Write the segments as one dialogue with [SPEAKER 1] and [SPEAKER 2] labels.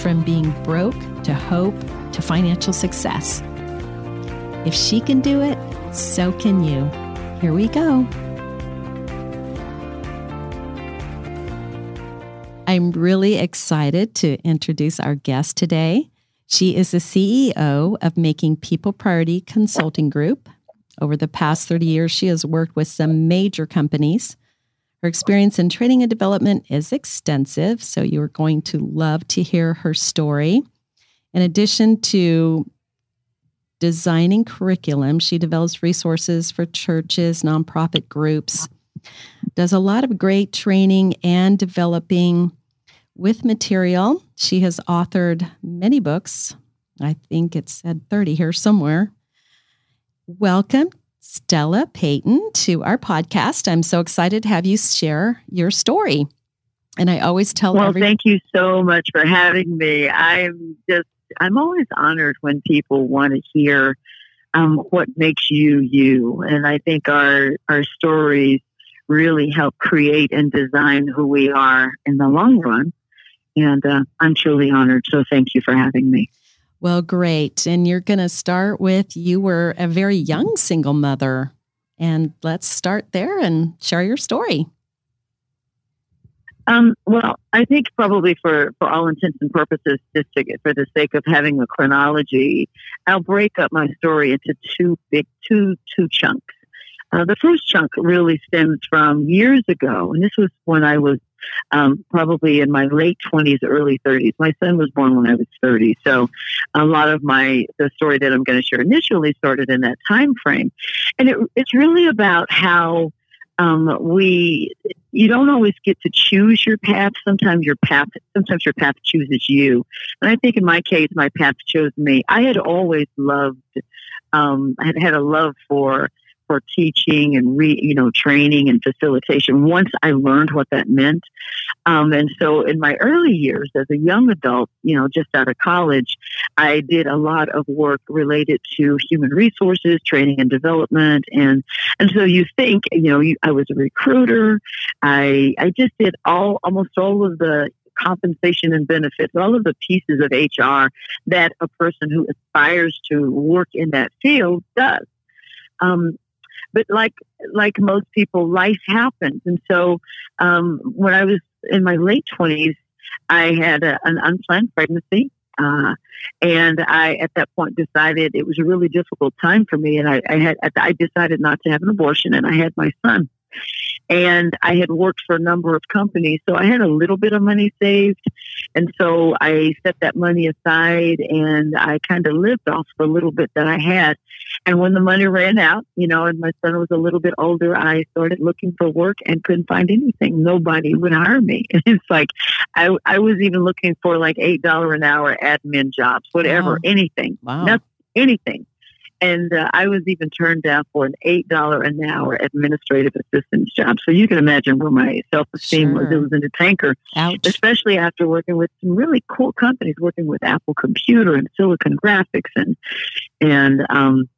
[SPEAKER 1] from being broke to hope to financial success. If she can do it, so can you. Here we go. I'm really excited to introduce our guest today. She is the CEO of Making People Priority Consulting Group. Over the past 30 years, she has worked with some major companies. Her experience in training and development is extensive, so you are going to love to hear her story. In addition to designing curriculum, she develops resources for churches, nonprofit groups, does a lot of great training and developing with material. She has authored many books. I think it said 30 here somewhere. Welcome, Stella Payton, to our podcast. I'm so excited to have you share your story. And I always tell
[SPEAKER 2] Well,
[SPEAKER 1] every-
[SPEAKER 2] thank you so much for having me. I'm just, I'm always honored when people want to hear um, what makes you you. And I think our, our stories really help create and design who we are in the long run. And uh, I'm truly honored. So thank you for having me.
[SPEAKER 1] Well, great. And you're going to start with you were a very young single mother. And let's start there and share your story.
[SPEAKER 2] Um, well, I think probably for, for all intents and purposes, just to get, for the sake of having a chronology, I'll break up my story into two big, two, two chunks. Uh, the first chunk really stems from years ago, and this was when I was um, probably in my late 20s, early 30s. My son was born when I was 30, so a lot of my the story that I'm going to share initially started in that time frame, and it, it's really about how um, we you don't always get to choose your path. Sometimes your path sometimes your path chooses you, and I think in my case, my path chose me. I had always loved. Um, I had had a love for for teaching and re, you know training and facilitation once I learned what that meant. Um, and so in my early years as a young adult, you know, just out of college, I did a lot of work related to human resources, training and development, and and so you think you know you, I was a recruiter. I I just did all almost all of the compensation and benefits, all of the pieces of HR that a person who aspires to work in that field does. Um, but like like most people, life happens, and so um, when I was in my late twenties, I had a, an unplanned pregnancy. Uh, and I, at that point, decided it was a really difficult time for me, and I, I had I decided not to have an abortion, and I had my son. And I had worked for a number of companies, so I had a little bit of money saved, and so I set that money aside, and I kind of lived off the little bit that I had. And when the money ran out, you know, and my son was a little bit older, I started looking for work and couldn't find anything. Nobody would hire me. And it's like I, I was even looking for like eight dollar an hour admin jobs, whatever,
[SPEAKER 1] Wow.
[SPEAKER 2] anything,
[SPEAKER 1] Wow.
[SPEAKER 2] Nothing. anything. And uh, I was even turned down for an eight dollar an hour administrative assistance job. So you can imagine where my self esteem was. It was in the tanker
[SPEAKER 1] Ouch.
[SPEAKER 2] especially after working with some really cool companies, working with Apple Computer and Silicon Graphics and and um,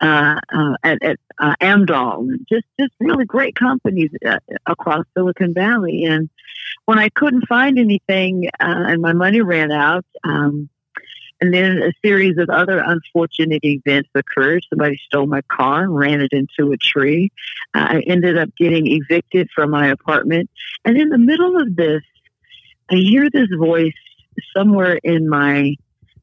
[SPEAKER 2] uh, uh, at, at uh, Amdahl, and just just really great companies uh, across Silicon Valley. And when I couldn't find anything uh, and my money ran out. Um, and then a series of other unfortunate events occurred. Somebody stole my car ran it into a tree. I ended up getting evicted from my apartment. And in the middle of this, I hear this voice somewhere in my,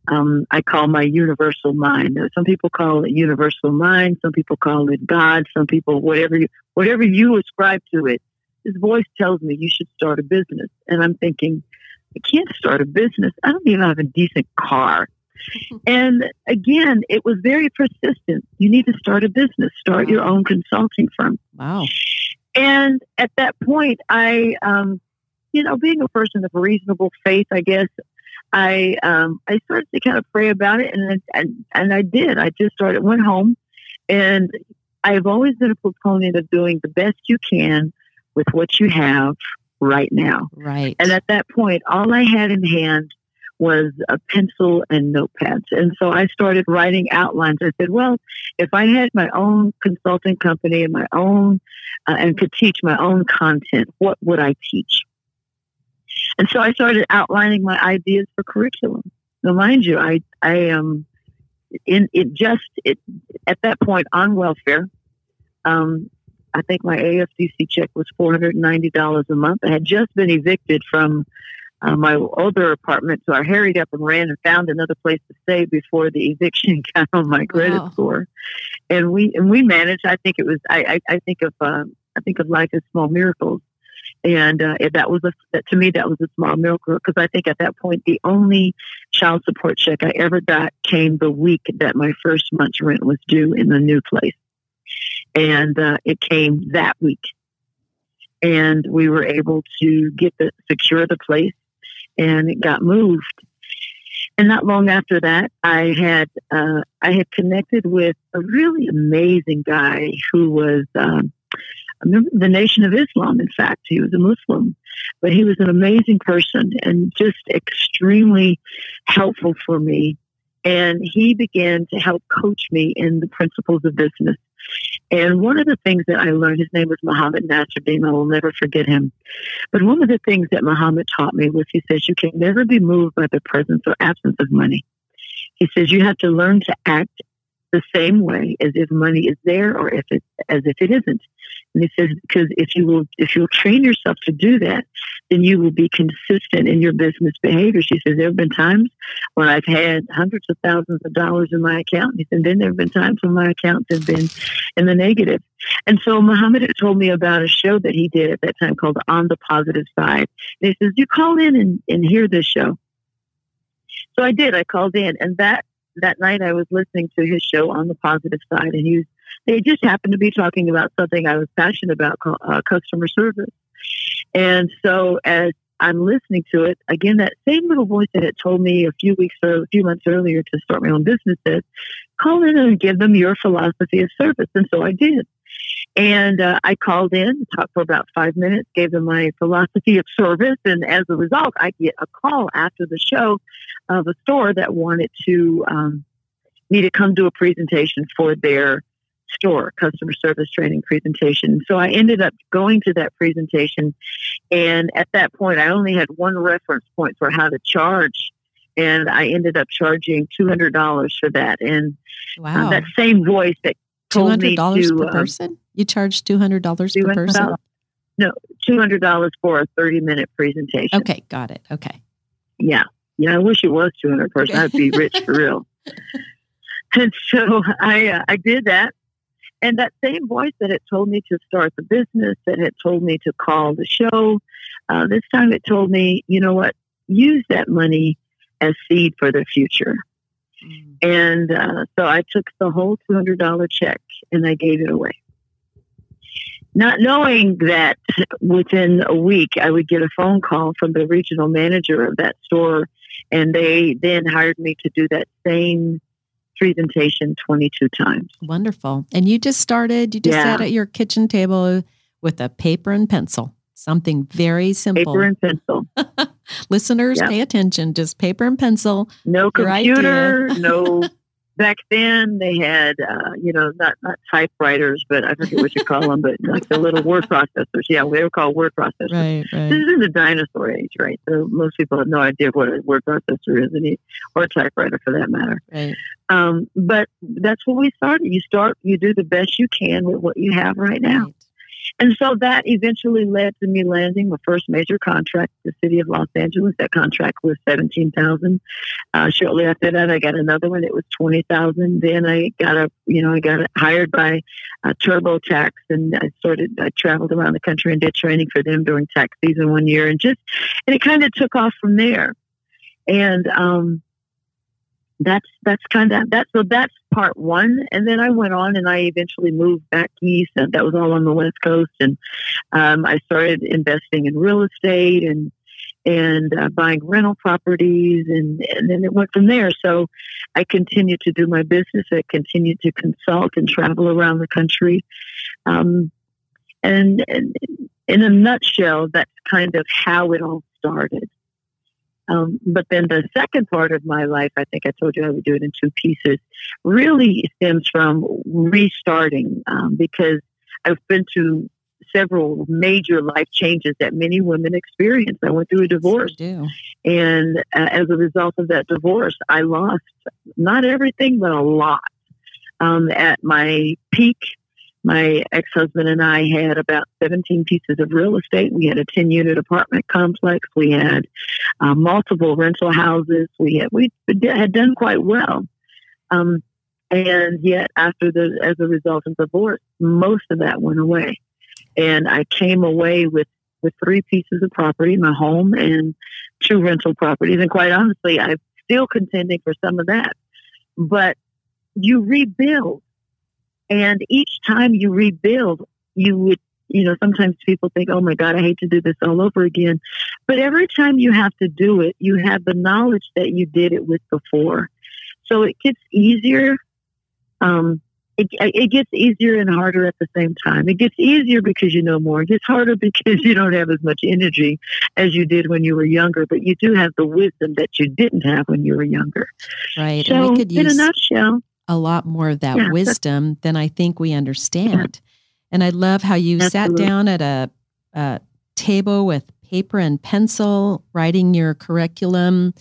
[SPEAKER 2] um, I call my universal mind. Some people call it universal mind. Some people call it God. Some people, whatever you, whatever you ascribe to it. This voice tells me you should start a business. And I'm thinking, I can't start a business. I don't even have a decent car. and again, it was very persistent. You need to start a business, start your own consulting firm.
[SPEAKER 1] Wow.
[SPEAKER 2] And at that point, I, um, you know, being a person of reasonable faith, I guess, I um, I started to kind of pray about it, and and and I did. I just started went home, and I've always been a proponent of doing the best you can with what you have right now.
[SPEAKER 1] Right.
[SPEAKER 2] And at that point, all I had in hand was a pencil and notepads. And so I started writing outlines. I said, well, if I had my own consulting company and my own, uh, and could teach my own content, what would I teach? And so I started outlining my ideas for curriculum. Now, mind you, I, I am in it just it, at that point on welfare. Um, I think my AFDC check was four hundred and ninety dollars a month. I had just been evicted from uh, my older apartment, so I hurried up and ran and found another place to stay before the eviction got on my credit wow. score. And we and we managed. I think it was. I I, I think of um, I think of life as small miracles. And uh, that was a that, to me that was a small miracle because I think at that point the only child support check I ever got came the week that my first month's rent was due in the new place, and uh, it came that week, and we were able to get the secure the place, and it got moved. And not long after that, I had uh, I had connected with a really amazing guy who was. Um, the Nation of Islam, in fact. He was a Muslim, but he was an amazing person and just extremely helpful for me. And he began to help coach me in the principles of business. And one of the things that I learned, his name was Muhammad Nasruddin. I will never forget him. But one of the things that Muhammad taught me was he says, you can never be moved by the presence or absence of money. He says, you have to learn to act the same way as if money is there or if it as if it isn't. And he says because if you will if you'll train yourself to do that, then you will be consistent in your business behavior. She says there have been times when I've had hundreds of thousands of dollars in my account. Said then there have been times when my accounts have been in the negative. And so Muhammad told me about a show that he did at that time called On the Positive Side. And he says, You call in and, and hear this show. So I did. I called in, and that that night I was listening to his show on the positive side, and he was, they just happened to be talking about something I was passionate about, uh, customer service. And so as I'm listening to it, again, that same little voice that had told me a few weeks or a few months earlier to start my own business said, call in and give them your philosophy of service. And so I did. And uh, I called in, talked for about five minutes, gave them my philosophy of service. And as a result, I get a call after the show of a store that wanted to um, me to come do a presentation for their store, customer service training presentation. So I ended up going to that presentation. And at that point, I only had one reference point for how to charge. And I ended up charging $200 for that. And uh, wow. uh, that same voice that told me
[SPEAKER 1] to, per um, person? You charge $200 per person?
[SPEAKER 2] No, $200 for a 30 minute presentation.
[SPEAKER 1] Okay, got it. Okay.
[SPEAKER 2] Yeah. Yeah, I wish it was 200 per person. I'd be rich for real. And so I, uh, I did that. And that same voice that had told me to start the business, that had told me to call the show, uh, this time it told me, you know what, use that money as seed for the future. Mm. And uh, so I took the whole $200 check and I gave it away. Not knowing that within a week I would get a phone call from the regional manager of that store, and they then hired me to do that same presentation 22 times.
[SPEAKER 1] Wonderful. And you just started, you just yeah. sat at your kitchen table with a paper and pencil. Something very simple.
[SPEAKER 2] Paper and pencil.
[SPEAKER 1] Listeners, yep. pay attention. Just paper and pencil.
[SPEAKER 2] No computer, no back then they had uh, you know not not typewriters but i forget what you call them but like the little word processors yeah they were called word processors
[SPEAKER 1] right, right.
[SPEAKER 2] this is in the dinosaur age right so most people have no idea what a word processor is any, or a typewriter for that matter
[SPEAKER 1] right.
[SPEAKER 2] um, but that's what we started you start you do the best you can with what you have right now. And so that eventually led to me landing my first major contract, the city of Los Angeles. That contract was seventeen thousand. Uh, shortly after that, I got another one. It was twenty thousand. Then I got a, you know, I got hired by uh, TurboTax, and I started. I traveled around the country and did training for them during tax season one year, and just, and it kind of took off from there. And um, that's that's kind of that. So that's part one, and then I went on and I eventually moved back east, and that was all on the west coast. And um, I started investing in real estate, and and uh, buying rental properties, and, and then it went from there. So I continued to do my business. I continued to consult and travel around the country. Um, and, and in a nutshell, that's kind of how it all started. Um, but then the second part of my life, I think I told you I would do it in two pieces, really stems from restarting um, because I've been to several major life changes that many women experience. I went through a divorce. And uh, as a result of that divorce, I lost not everything, but a lot. Um, at my peak, my ex-husband and I had about 17 pieces of real estate. We had a 10 unit apartment complex. We had uh, multiple rental houses. We had, we had done quite well. Um, and yet after the, as a result of divorce, most of that went away. And I came away with, with three pieces of property, my home and two rental properties. And quite honestly, I'm still contending for some of that. But you rebuild and each time you rebuild, you would, you know, sometimes people think, oh my God, I hate to do this all over again. But every time you have to do it, you have the knowledge that you did it with before. So it gets easier. Um, it, it gets easier and harder at the same time. It gets easier because you know more. It gets harder because you don't have as much energy as you did when you were younger, but you do have the wisdom that you didn't have when you were younger.
[SPEAKER 1] Right.
[SPEAKER 2] So, in a nutshell,
[SPEAKER 1] a lot more of that yeah, wisdom than I think we understand. And I love how you Absolutely. sat down at a, a, table with paper and pencil, writing your curriculum.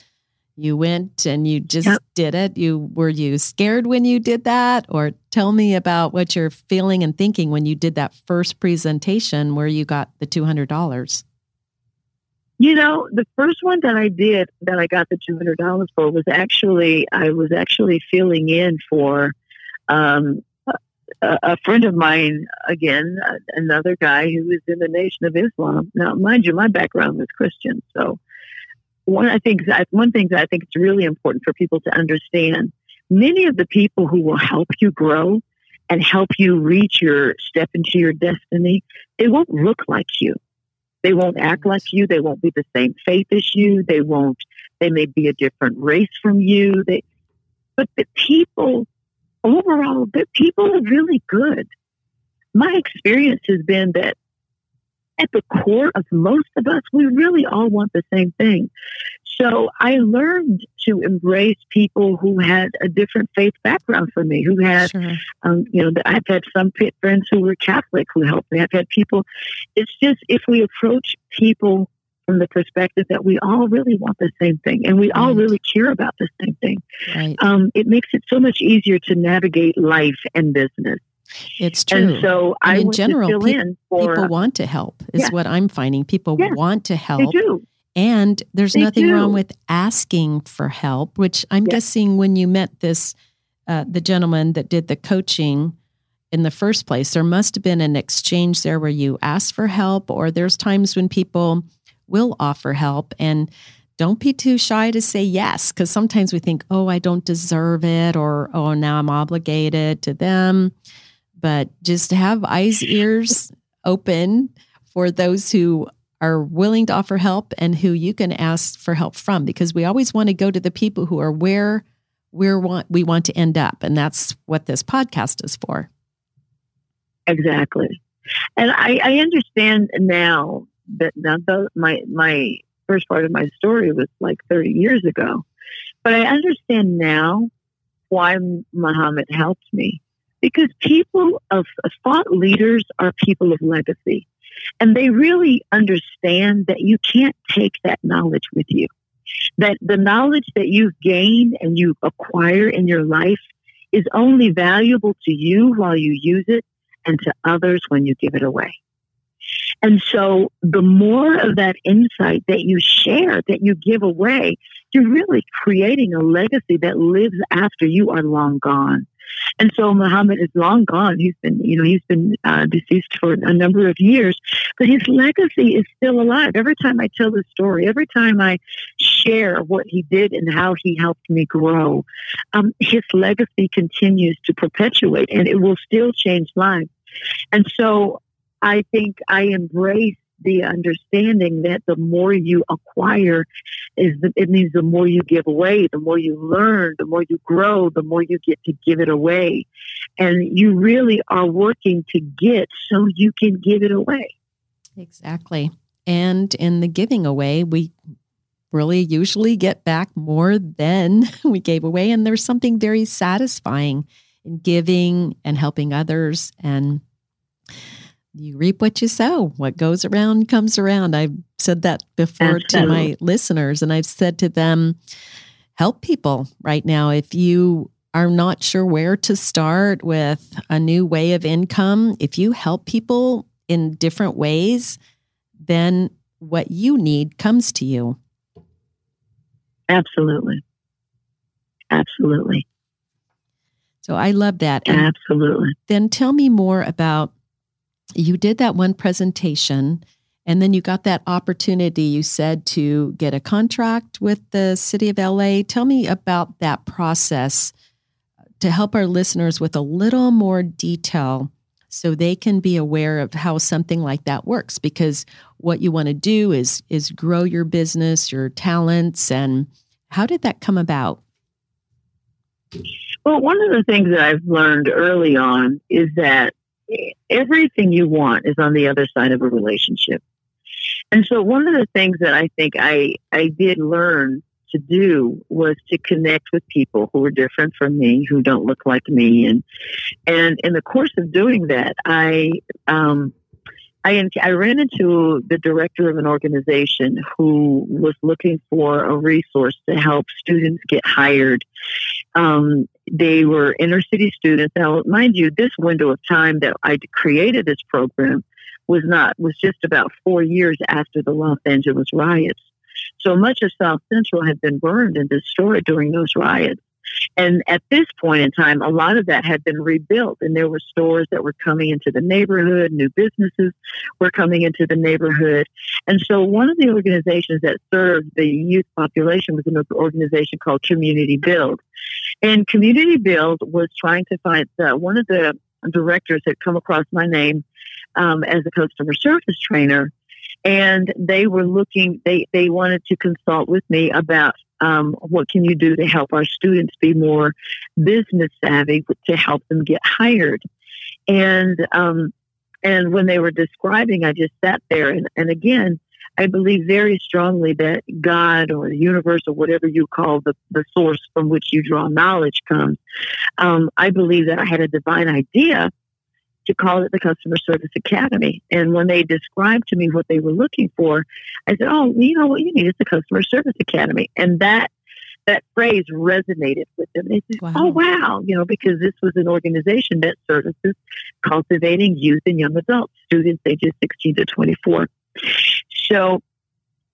[SPEAKER 1] You went and you just yep. did it. You were you scared when you did that, or tell me about what you're feeling and thinking when you did that first presentation where you got the two hundred dollars.
[SPEAKER 2] You know, the first one that I did that I got the two hundred dollars for was actually I was actually filling in for um, a, a, friend of mine again, another guy who was in the Nation of Islam. Now, mind you, my background was Christian, so one I think one thing that I think it's really important for people to understand. Many of the people who will help you grow and help you reach your step into your destiny, they won't look like you they won't act like you. They won't be the same faith as you. They won't, they may be a different race from you. They, but the people, overall, the people are really good. My experience has been that at the core of most of us, we really all want the same thing. So I learned to embrace people who had a different faith background from me, who had, sure. um, you know, I've had some friends who were Catholic who helped me. I've had people, it's just if we approach people from the perspective that we all really want the same thing and we right. all really care about the same thing, right. um, it makes it so much easier to navigate life and business.
[SPEAKER 1] It's true.
[SPEAKER 2] And so
[SPEAKER 1] and
[SPEAKER 2] I
[SPEAKER 1] in general,
[SPEAKER 2] pe-
[SPEAKER 1] for, people want to help. Is yeah. what I'm finding. People yeah, want to help.
[SPEAKER 2] They do.
[SPEAKER 1] And there's they nothing do. wrong with asking for help, which I'm yes. guessing when you met this, uh, the gentleman that did the coaching in the first place, there must have been an exchange there where you asked for help, or there's times when people will offer help. And don't be too shy to say yes, because sometimes we think, oh, I don't deserve it, or oh, now I'm obligated to them. But just have eyes, ears open for those who are willing to offer help and who you can ask for help from because we always want to go to the people who are where we want we want to end up and that's what this podcast is for.
[SPEAKER 2] Exactly. And i, I understand now that now the, my my first part of my story was like 30 years ago but i understand now why muhammad helped me because people of thought leaders are people of legacy and they really understand that you can't take that knowledge with you. That the knowledge that you've gained and you acquire in your life is only valuable to you while you use it and to others when you give it away. And so the more of that insight that you share, that you give away, you're really creating a legacy that lives after you are long gone. And so Muhammad is long gone. He's been, you know, he's been uh, deceased for a number of years, but his legacy is still alive. Every time I tell the story, every time I share what he did and how he helped me grow, um, his legacy continues to perpetuate and it will still change lives. And so I think I embrace the understanding that the more you acquire is the, it means the more you give away, the more you learn, the more you grow, the more you get to give it away. And you really are working to get so you can give it away.
[SPEAKER 1] Exactly. And in the giving away, we really usually get back more than we gave away. And there's something very satisfying in giving and helping others. And you reap what you sow. What goes around comes around. I've said that before Absolutely. to my listeners, and I've said to them, help people right now. If you are not sure where to start with a new way of income, if you help people in different ways, then what you need comes to you.
[SPEAKER 2] Absolutely. Absolutely.
[SPEAKER 1] So I love that.
[SPEAKER 2] And Absolutely.
[SPEAKER 1] Then tell me more about you did that one presentation and then you got that opportunity you said to get a contract with the city of LA. Tell me about that process uh, to help our listeners with a little more detail so they can be aware of how something like that works because what you want to do is is grow your business, your talents and how did that come about?
[SPEAKER 2] Well, one of the things that I've learned early on is that everything you want is on the other side of a relationship. And so one of the things that I think I, I did learn to do was to connect with people who are different from me, who don't look like me. And, and in the course of doing that, I, um, I, I ran into the director of an organization who was looking for a resource to help students get hired. Um, they were inner city students. Now, mind you, this window of time that I created this program was not was just about four years after the Los Angeles riots. So much of South Central had been burned and destroyed during those riots. And at this point in time, a lot of that had been rebuilt, and there were stores that were coming into the neighborhood, new businesses were coming into the neighborhood. And so, one of the organizations that served the youth population was an organization called Community Build. And Community Build was trying to find uh, one of the directors had come across my name um, as a customer service trainer and they were looking they they wanted to consult with me about um, what can you do to help our students be more business savvy to help them get hired? And um, and when they were describing i just sat there and, and again i believe very strongly that god or the universe or whatever you call the, the source from which you draw knowledge comes. Um, i believe that i had a divine idea to call it the Customer Service Academy. And when they described to me what they were looking for, I said, "Oh, you know what you need is the Customer Service Academy." And that that phrase resonated with them. They said, oh, wow. "Oh, wow!" You know, because this was an organization that services cultivating youth and young adults, students ages 16 to 24. So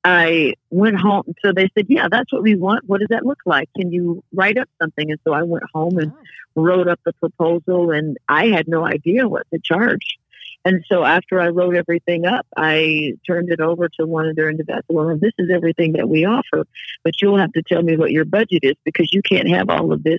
[SPEAKER 2] I went home. So they said, Yeah, that's what we want. What does that look like? Can you write up something? And so I went home and oh. wrote up the proposal, and I had no idea what to charge. And so after I wrote everything up, I turned it over to one of their individuals. Well, this is everything that we offer, but you'll have to tell me what your budget is because you can't have all of this.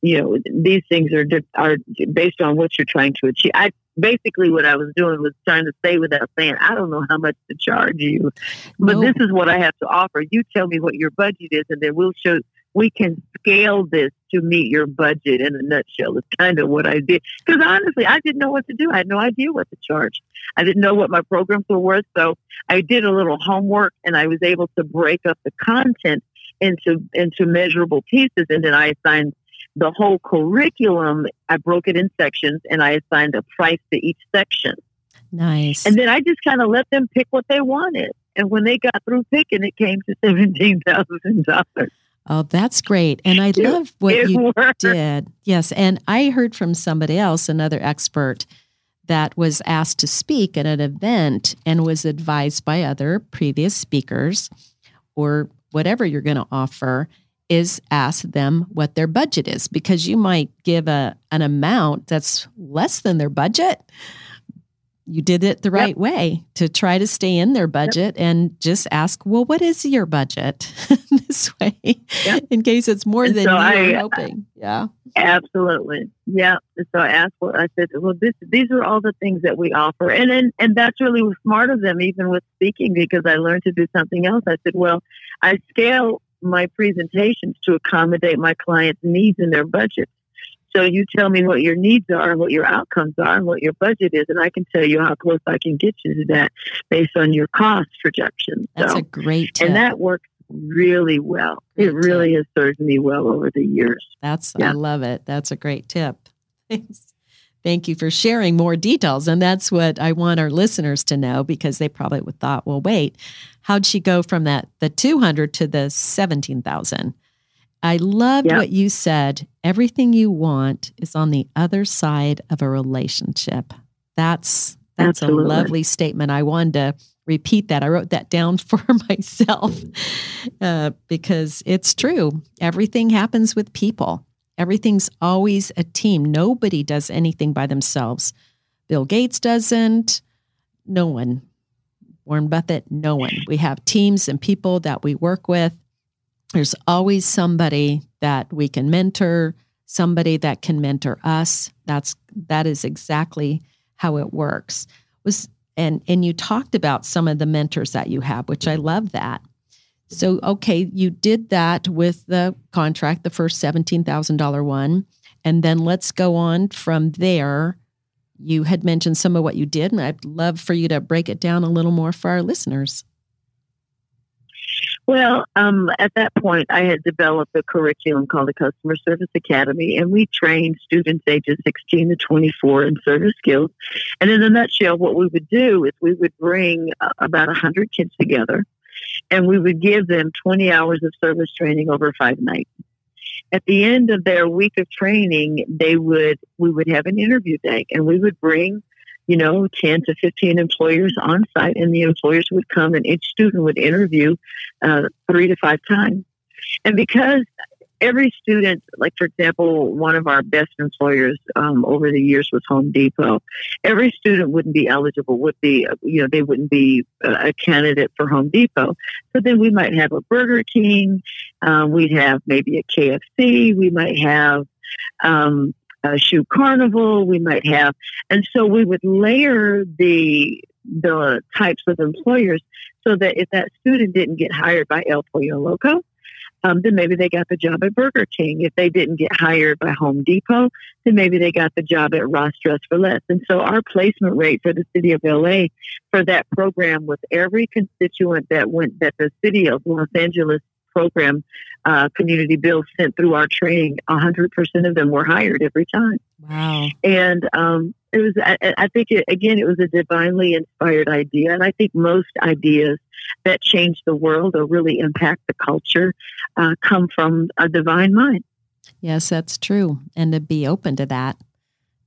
[SPEAKER 2] You know, these things are are based on what you're trying to achieve. I basically what I was doing was trying to say without saying, I don't know how much to charge you, but this is what I have to offer. You tell me what your budget is, and then we'll show we can scale this to meet your budget in a nutshell. It's kind of what I did. Because honestly, I didn't know what to do. I had no idea what to charge. I didn't know what my programs were worth. So I did a little homework and I was able to break up the content into into measurable pieces and then I assigned the whole curriculum, I broke it in sections and I assigned a price to each section.
[SPEAKER 1] Nice.
[SPEAKER 2] And then I just kind of let them pick what they wanted. And when they got through picking, it came to seventeen thousand dollars.
[SPEAKER 1] Oh, that's great. And I love what it you worked. did. Yes. And I heard from somebody else, another expert, that was asked to speak at an event and was advised by other previous speakers or whatever you're going to offer is ask them what their budget is because you might give a an amount that's less than their budget you did it the right
[SPEAKER 2] Yep.
[SPEAKER 1] way to try to stay in their budget and just ask, well, what is your budget this way
[SPEAKER 2] Yep.
[SPEAKER 1] in case it's more
[SPEAKER 2] And
[SPEAKER 1] than
[SPEAKER 2] so
[SPEAKER 1] you were hoping. Yeah.
[SPEAKER 2] Absolutely. Yeah. So I asked what I said, well, this, these are all the things that we offer. And then, and that's really smart of them, even with speaking, because I learned to do something else. I said, well, I scale my presentations to accommodate my clients' needs and their budget. So you tell me what your needs are, what your outcomes are, and what your budget is, and I can tell you how close I can get you to that based on your cost projections.
[SPEAKER 1] That's
[SPEAKER 2] so,
[SPEAKER 1] a great tip.
[SPEAKER 2] and that works really well.
[SPEAKER 1] Great
[SPEAKER 2] it really has served me well over the years.
[SPEAKER 1] That's I love it. That's a great tip. Thanks. Thank you for sharing more details. And that's what I want our listeners to know because they probably would thought, well, wait, how'd she go from that the 200 to the 17,000? I loved
[SPEAKER 2] Yeah.
[SPEAKER 1] what you said. Everything you want is on the other side of a relationship. That's that's
[SPEAKER 2] Absolutely.
[SPEAKER 1] a lovely statement. I wanted to repeat that. I wrote that down for myself uh, because it's true. Everything happens with people. Everything's always a team. Nobody does anything by themselves. Bill Gates doesn't. No one. Warren Buffett, no one. We have teams and people that we work with. There's always somebody that we can mentor, somebody that can mentor us. That's that is exactly how it works. Was and and you talked about some of the mentors that you have, which I love that. So okay, you did that with the contract, the first seventeen thousand dollar one, and then let's go on from there. You had mentioned some of what you did, and I'd love for you to break it down a little more for our listeners.
[SPEAKER 2] Well, um, at that point, I had developed a curriculum called the Customer Service Academy, and we trained students ages 16 to 24 in service skills. And in a nutshell, what we would do is we would bring uh, about 100 kids together, and we would give them 20 hours of service training over five nights. At the end of their week of training, they would we would have an interview day, and we would bring you know, 10 to 15 employers on site, and the employers would come and each student would interview uh, three to five times. And because every student, like for example, one of our best employers um, over the years was Home Depot, every student wouldn't be eligible, would be, you know, they wouldn't be uh, a candidate for Home Depot. So then we might have a Burger King, uh, we'd have maybe a KFC, we might have, um, a shoe carnival we might have and so we would layer the the types of employers so that if that student didn't get hired by El Pollo Loco, um, then maybe they got the job at Burger King. If they didn't get hired by Home Depot, then maybe they got the job at Ross Dress for Less. And so our placement rate for the city of LA for that program with every constituent that went that the city of Los Angeles program uh, community build sent through our training, 100% of them were hired every time
[SPEAKER 1] Wow.
[SPEAKER 2] and um, it was I, I think it, again it was a divinely inspired idea and i think most ideas that change the world or really impact the culture uh, come from a divine mind
[SPEAKER 1] Yes, that's true. And to be open to that,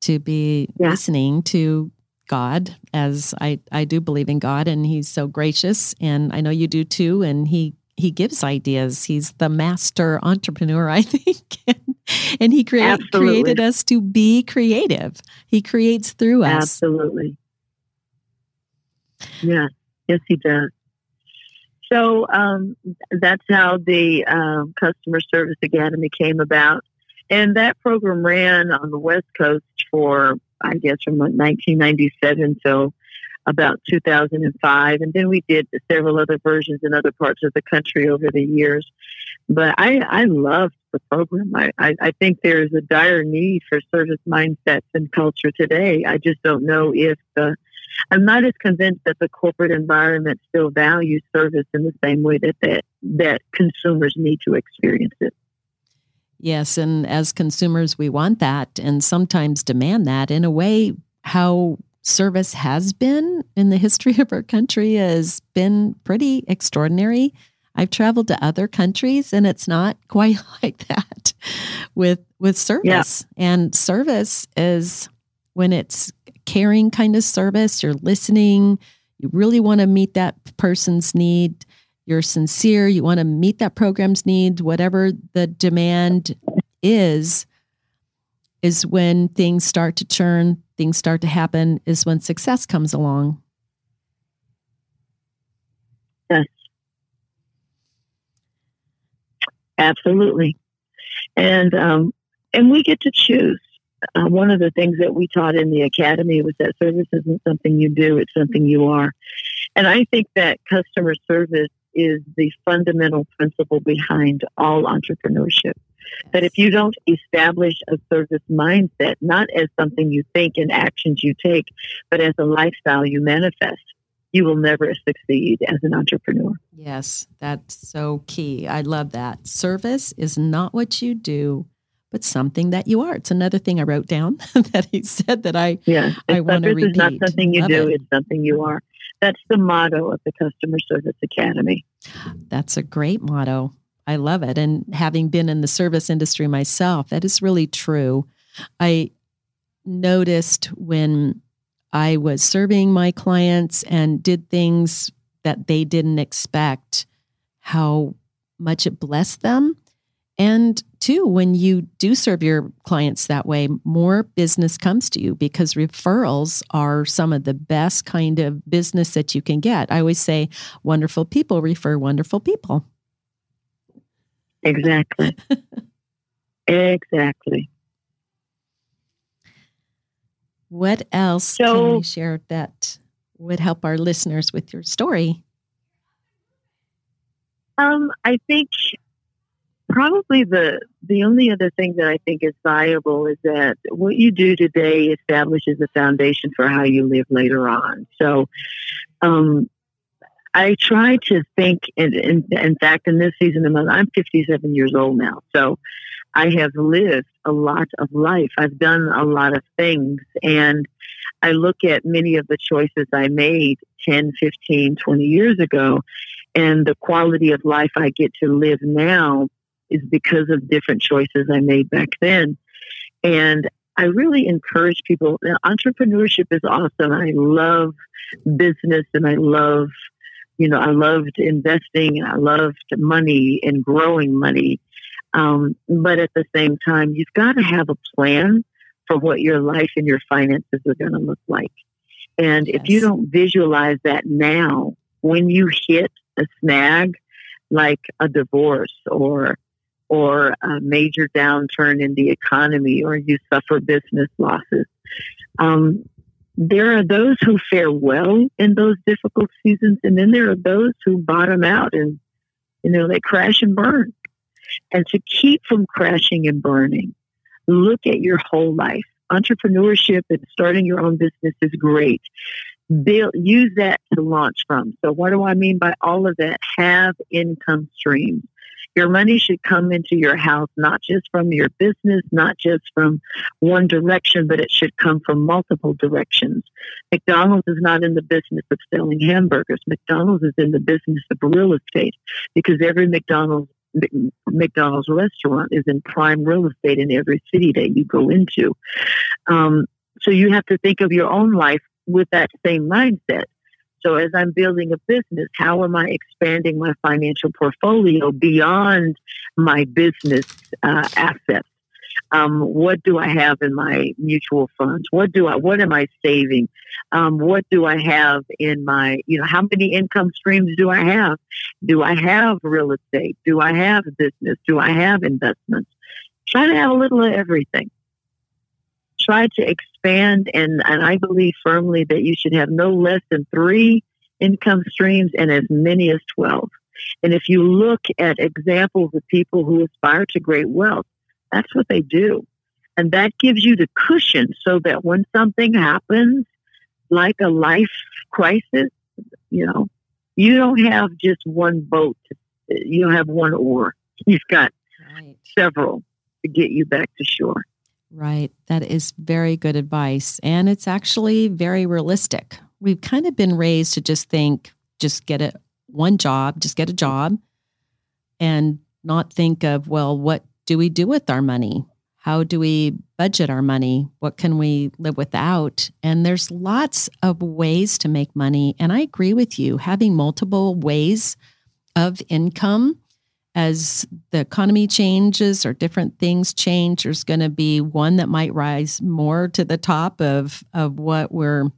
[SPEAKER 1] to be
[SPEAKER 2] Yeah.
[SPEAKER 1] listening to God, as I, I do believe in God and He's so gracious. And I know you do too. And He He gives ideas. He's the master entrepreneur, I think. and He crea- created us to be creative. He creates through us.
[SPEAKER 2] absolutely Yeah. yes he does so um, that's how the um, customer service academy came about. And that program ran on the west coast for i guess from 1997 till about 2005 and then we did several other versions in other parts of the country over the years. But i i loved the program. I i, I think there's a dire need for service mindsets and culture today. I just don't know if the i'm not as convinced that the corporate environment still values service in the same way that that, that consumers need to experience it
[SPEAKER 1] Yes, and as consumers, we want that and sometimes demand that. In a way, how service has been in the history of our country has been pretty extraordinary. I've traveled to other countries and it's not quite like that with with service. And service is when it's caring kind of service, you're listening, you really want to meet that person's need you're sincere, you want to meet that program's need, whatever the demand is, is when things start to churn, things start to happen is when success comes along.
[SPEAKER 2] Yes. Absolutely. And um, and we get to choose. Uh, one of the things that we taught in the academy was that service isn't something you do; it's something you are. And I think that customer service is the fundamental principle behind all entrepreneurship. That if you don't establish a service mindset, not as something you think and actions you take, but as a lifestyle you manifest, you will never succeed as an entrepreneur.
[SPEAKER 1] Yes, that's so key. I love that. Service is not what you do, but something that you are. It's another thing I wrote down that he said that I
[SPEAKER 2] yeah,
[SPEAKER 1] I want to repeat.
[SPEAKER 2] is not something you
[SPEAKER 1] love
[SPEAKER 2] do;
[SPEAKER 1] it.
[SPEAKER 2] it's something you are. That's the motto of the Customer Service Academy.
[SPEAKER 1] That's a great motto. I love it. And having been in the service industry myself, that is really true. I noticed when I was serving my clients and did things that they didn't expect, how much it blessed them. And two, when you do serve your clients that way, more business comes to you because referrals are some of the best kind of business that you can get. I always say, wonderful people refer wonderful people.
[SPEAKER 2] Exactly. exactly.
[SPEAKER 1] What else can
[SPEAKER 2] So-
[SPEAKER 1] you share that would help our listeners with your story?
[SPEAKER 2] Um, I think probably the the only other thing that I think is valuable is that what you do today establishes a foundation for how you live later on. So, um, I try to think, and in, in fact, in this season of my I'm 57 years old now, so I have lived a lot of life. I've done a lot of things, and I look at many of the choices I made 10, 15, 20 years ago, and the quality of life I get to live now is because of different choices I made back then. And I really encourage people. Entrepreneurship is awesome. I love business and I love, you know, I loved investing and I loved money and growing money. Um, but at the same time, you've got to have a plan for what your life and your finances are going to look like. And if you don't visualize that now, when you hit a snag like a divorce or or a major downturn in the economy or you suffer business losses, um, there are those who fare well in those difficult seasons, and then there are those who bottom out and you know they crash and burn. And to keep from crashing and burning, look at your whole life. Entrepreneurship and starting your own business is great. Build, use that to launch from. So, what do I mean by all of that? Have income streams. Your money should come into your house not just from your business, not just from one direction, but it should come from multiple directions. McDonald's is not in the business of selling hamburgers. McDonald's is in the business of real estate because every McDonald's McDonald's restaurant is in prime real estate in every city that you go into. Um, so you have to think of your own life with that same mindset. So as I'm building a business, how am I expanding my financial portfolio beyond my business uh, assets? Um, what do I have in my mutual funds? What do I? What am I saving? Um, what do I have in my? You know, how many income streams do I have? Do I have real estate? Do I have business? Do I have investments? Try to have a little of everything. Try to expand, and, and I believe firmly that you should have no less than three income streams and as many as 12. And if you look at examples of people who aspire to great wealth, that's what they do. And that gives you the cushion so that when something happens, like a life crisis, you know, you don't have just one boat. You don't have one oar. You've got
[SPEAKER 1] Right.
[SPEAKER 2] several to get you back to shore.
[SPEAKER 1] Right. That is very good advice. And it's actually very realistic. We've kind of been raised to just think, just get a one job, just get a job and not think of, well, what do we do with our money? How do we budget our money? What can we live without? And there's lots of ways to make money. And I agree with you, having multiple ways of income as the economy changes or different things change, there's going to be one that might rise more to the top of of what we're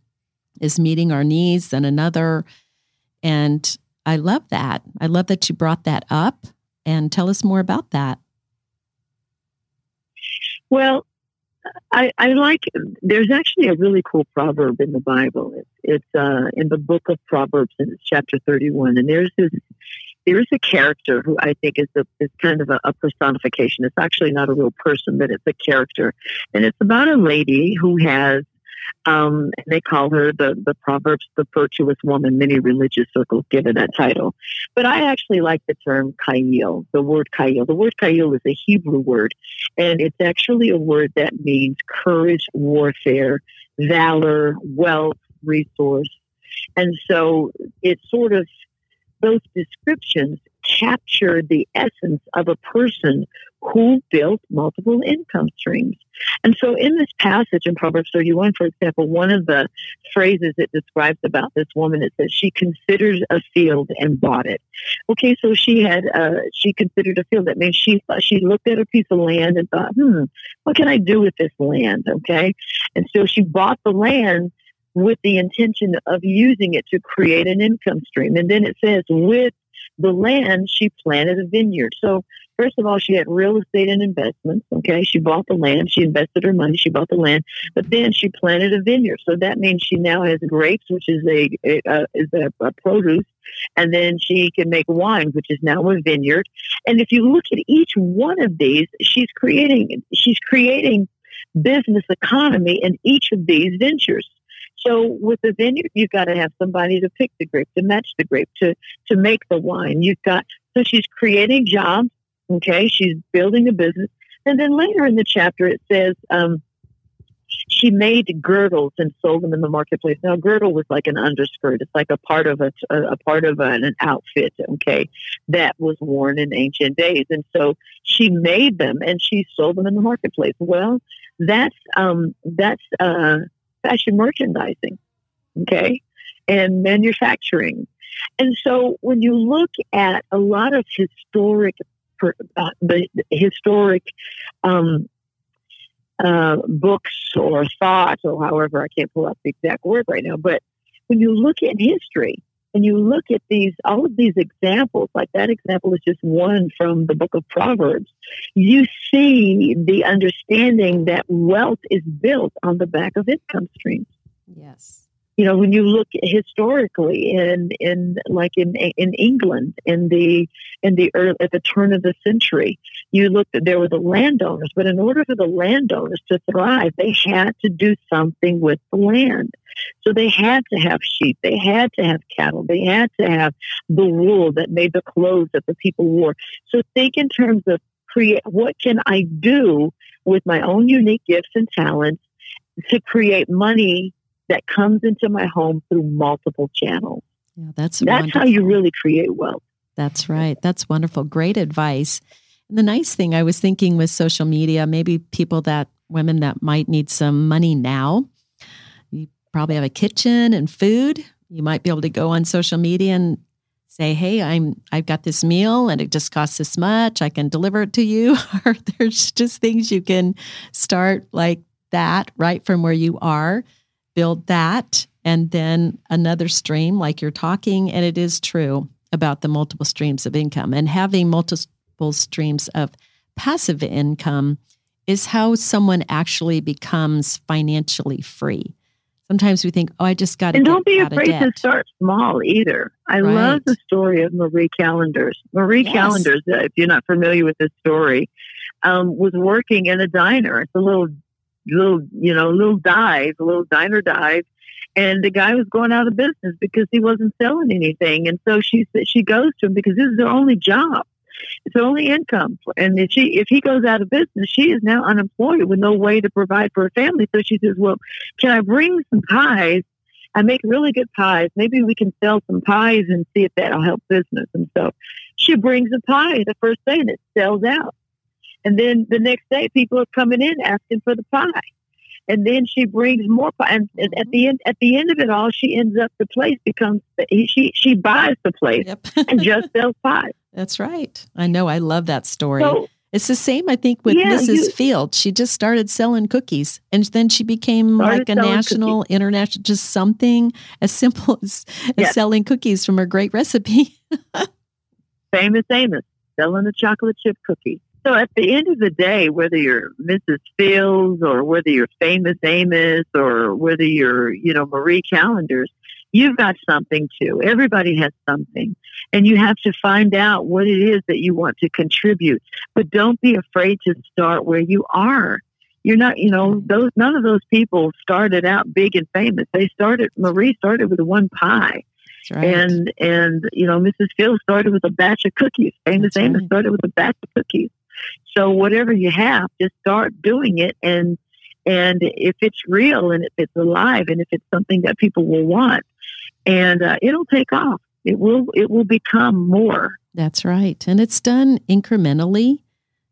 [SPEAKER 1] is meeting our needs than another. And I love that. I love that you brought that up and tell us more about that.
[SPEAKER 2] Well, I, I like. There's actually a really cool proverb in the Bible. It's, it's uh, in the book of Proverbs, and it's chapter 31. And there's this. There's a character who I think is a, is kind of a, a personification. It's actually not a real person, but it's a character, and it's about a lady who has um, they call her the, the Proverbs, the virtuous woman. Many religious circles give her that title. But I actually like the term chayil, the word chayil. The word chayil is a Hebrew word, and it's actually a word that means courage, warfare, valor, wealth, resource. And so it sort of those descriptions capture the essence of a person who built multiple income streams. And so in this passage in Proverbs 31, for example, one of the phrases it describes about this woman, it says she considered a field and bought it. Okay, so she had, uh, she considered a field. That means she she looked at a piece of land and thought, hmm, what can I do with this land? Okay. And so she bought the land with the intention of using it to create an income stream. And then it says, with the land, she planted a vineyard. So First of all, she had real estate and investments. Okay, she bought the land, she invested her money, she bought the land, but then she planted a vineyard. So that means she now has grapes, which is a, a, is a, a produce, and then she can make wine, which is now a vineyard. And if you look at each one of these, she's creating she's creating business economy in each of these ventures. So with the vineyard, you've got to have somebody to pick the grape, to match the grape, to to make the wine. You've got so she's creating jobs Okay, she's building a business. And then later in the chapter, it says um, she made girdles and sold them in the marketplace. Now, girdle was like an underskirt. It's like a part of a, a part of an, an outfit. Okay, that was worn in ancient days, and so she made them and she sold them in the marketplace. Well, that's um, that's uh, fashion merchandising. Okay, and manufacturing. And so when you look at a lot of historic uh, the, the, historic um, uh, books or thoughts, or however, I can't pull up the exact word right now. But when you look at history and you look at these, all of these examples, like that example is just one from the book of Proverbs, you see the understanding that wealth is built on the back of income streams.
[SPEAKER 1] Yes
[SPEAKER 2] you know, when you look historically in in like in in England in the in the early, at the turn of the century, you looked at there were the landowners, but in order for the landowners to thrive, they had to do something with the land. So they had to have sheep, they had to have cattle, they had to have the wool that made the clothes that the people wore. So think in terms of create what can I do with my own unique gifts and talents to create money that comes into my home through multiple channels.
[SPEAKER 1] Yeah, that's
[SPEAKER 2] that's
[SPEAKER 1] wonderful.
[SPEAKER 2] how you really create wealth.
[SPEAKER 1] That's right. That's wonderful. Great advice. And the nice thing I was thinking with social media, maybe people that women that might need some money now. You probably have a kitchen and food. You might be able to go on social media and say, "Hey, I'm I've got this meal and it just costs this much. I can deliver it to you." or there's just things you can start like that right from where you are build that and then another stream like you're talking and it is true about the multiple streams of income. And having multiple streams of passive income is how someone actually becomes financially free. Sometimes we think oh i just got to
[SPEAKER 2] and don't be afraid to start small either. I right. love the story of marie callender's. Marie yes. callender's if you're not familiar with this story um, was working in a diner. It's a little little, you know, little dive, little diner dive. And the guy was going out of business because he wasn't selling anything. And so she she goes to him because this is her only job. It's her only income. And if she if he goes out of business, she is now unemployed with no way to provide for her family. So she says, Well, can I bring some pies? I make really good pies. Maybe we can sell some pies and see if that'll help business. And so she brings a pie the first day and it sells out. And then the next day, people are coming in asking for the pie. and then she brings more and, and at the end at the end of it all she ends up the place becomes she she buys the place yep. and just sells pies
[SPEAKER 1] that's right. I know. I love that story. So, it's the same i think with yeah, mrs you, field. She just started selling cookies and then she became like a national cookies. international just something as simple as, as yes. selling cookies from a great recipe.
[SPEAKER 2] Famous amos selling the chocolate chip cookie so at the end of the day, whether you're Mrs. Fields or whether you're famous Amos or whether you're, you know, Marie Callender's, you've got something too. Everybody has something. And you have to find out what it is that you want to contribute. But don't be afraid to start where you are. You're not, you know, those none of those people started out big and famous. They started Marie started with one pie. Right. And and you know, Mrs. Fields started with a batch of cookies. Famous Amos right. started with a batch of cookies. So whatever you have, just start doing it and and if it's real and if it's alive and if it's something that people will want and uh, it'll take off. It will it will become more.
[SPEAKER 1] That's right. And it's done incrementally.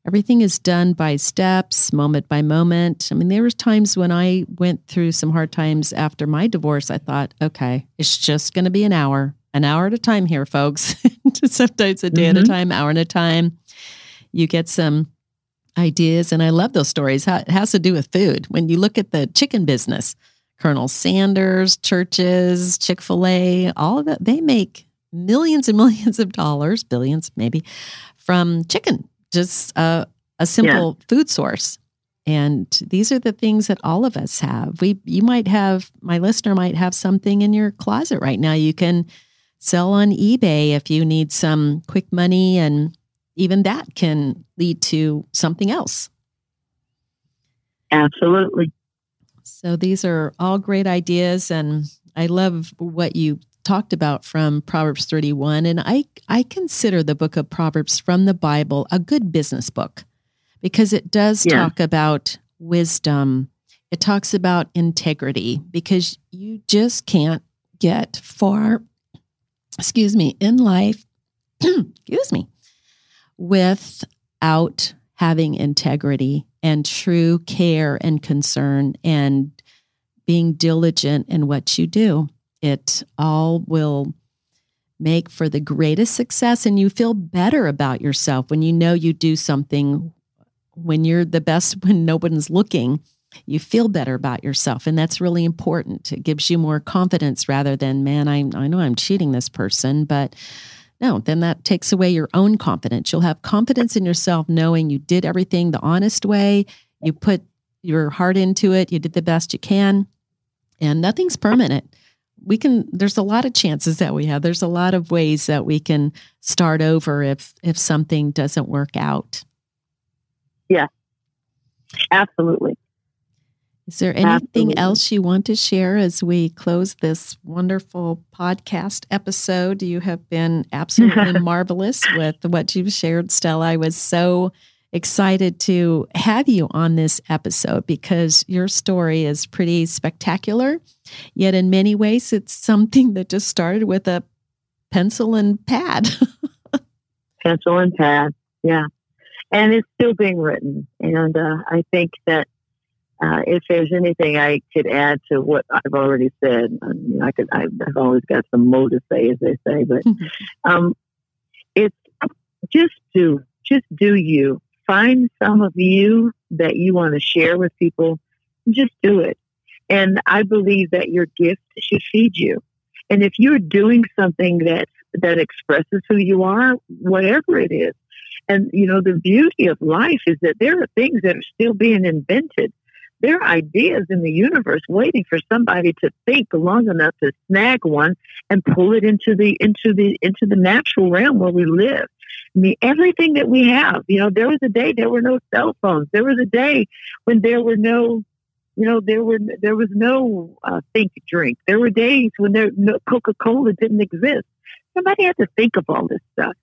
[SPEAKER 1] Everything is done by steps moment by moment. I mean there was times when i went through some hard times after my divorce i thought okay it's just going to be an hour an hour at a time here folks. Sometimes a day mm-hmm. at a mm-hmm. time hour at a time you get some ideas. And I love those stories. It has to do with food. When you look at the chicken business, Colonel Sanders, Church's, Chick fil A, all of that, they make millions and millions of dollars, billions maybe, from chicken, just a, a simple yeah. food source. And these are the things that all of us have. We you might have my listener might have something in your closet right now. You can sell on eBay if you need some quick money and even that can lead to something else.
[SPEAKER 2] Absolutely.
[SPEAKER 1] So these are all great ideas and I love what you talked about from Proverbs 31 and I I consider the book of Proverbs from the Bible a good business book because it does yeah. talk about wisdom. It talks about integrity because you just can't get far excuse me in life excuse me without having integrity and true care and concern and being diligent in what you do. It all will make for the greatest success and you feel better about yourself when you know you do something when you're the best when no one's looking you feel better about yourself and that's really important it gives you more confidence rather than man i, I know i'm cheating this person but no, then that takes away your own confidence. You'll have confidence in yourself knowing you did everything the honest way, you put your heart into it, you did the best you can, and nothing's permanent. We can there's a lot of chances that we have. There's a lot of ways that we can start over if if something doesn't work out.
[SPEAKER 2] Yeah. Absolutely.
[SPEAKER 1] Is there anything Absolutely. else you want to share as we close this wonderful podcast episode? You have been absolutely marvelous with what you've shared, Stella. I was so excited to have you on this episode because your story is pretty spectacular. Yet, in many ways, it's something that just started with a pencil and pad.
[SPEAKER 2] pencil and pad, yeah. And it's still being written. And uh, I think that uh, if there's anything I could add to what I've already said, I, mean, I could. I've, always got some more to say, as they say, but um, it's just do, just do you. Find some of you that you want to share with people. Just do it, and I believe that your gift should feed you. And if you're doing something that that expresses who you are, whatever it is, and you know the beauty of life is that there are things that are still being invented there are ideas in the universe waiting for somebody to think long enough to snag one and pull it into the into the into the natural realm where we live. I mean, everything that we have. You know, there was a day there were no cell phones. There was a day when there were no, you know, there were there was no uh, think drink. There were days when there no Coca Cola didn't exist. Somebody had to think of all this stuff.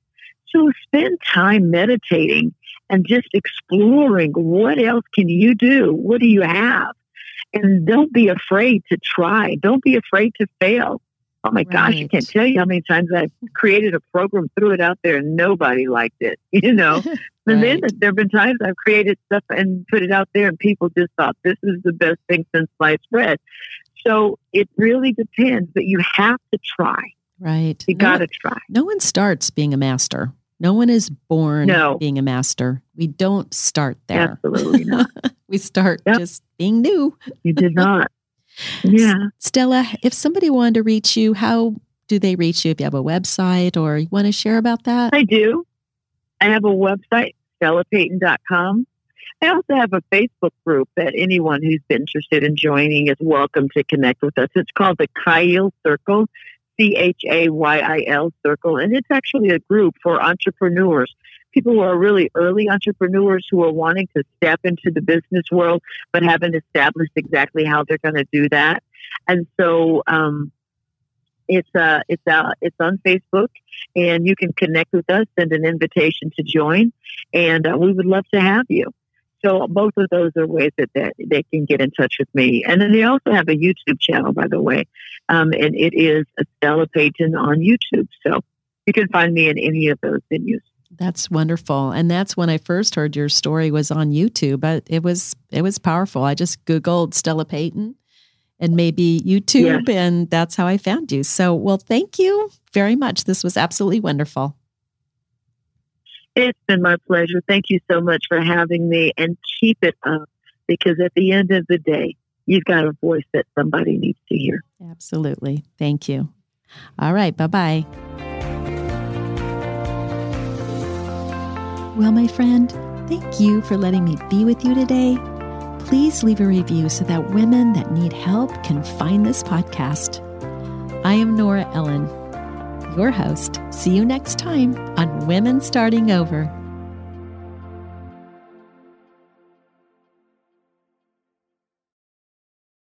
[SPEAKER 2] So spend time meditating and just exploring what else can you do? What do you have? And don't be afraid to try. Don't be afraid to fail. Oh my gosh, I can't tell you how many times I've created a program, threw it out there, and nobody liked it. You know, and then there have been times I've created stuff and put it out there, and people just thought this is the best thing since sliced bread. So it really depends, but you have to try.
[SPEAKER 1] Right.
[SPEAKER 2] You no got to try.
[SPEAKER 1] No one starts being a master. No one is born no. being a master. We don't start there.
[SPEAKER 2] Absolutely not.
[SPEAKER 1] we start yep. just being new.
[SPEAKER 2] You did not. Yeah.
[SPEAKER 1] Stella, if somebody wanted to reach you, how do they reach you? If you have a website or you want to share about that?
[SPEAKER 2] I do. I have a website, stellapayton.com. I also have a Facebook group that anyone who's interested in joining is welcome to connect with us. It's called the Chayil Circle, C H A Y I L Circle, and it's actually a group for entrepreneurs, people who are really early entrepreneurs who are wanting to step into the business world but haven't established exactly how they're going to do that. And so, um, it's uh, it's uh, it's on Facebook, and you can connect with us, send an invitation to join, and uh, we would love to have you. So both of those are ways that, that they can get in touch with me. And then they also have a YouTube channel, by the way, um, and it is Stella Payton on YouTube. So you can find me in any of those venues.
[SPEAKER 1] That's wonderful. And that's when I first heard your story was on YouTube, but it was it was powerful. I just googled Stella Payton and maybe YouTube yes. and that's how I found you. So, well, thank you very much. This was absolutely wonderful.
[SPEAKER 2] It's been my pleasure. Thank you so much for having me and keep it up because at the end of the day, you've got a voice that somebody needs to hear.
[SPEAKER 1] Absolutely. Thank you. All right. Bye bye. Well, my friend, thank you for letting me be with you today. Please leave a review so that women that need help can find this podcast. I am Nora Ellen your host. See you next time on Women Starting Over.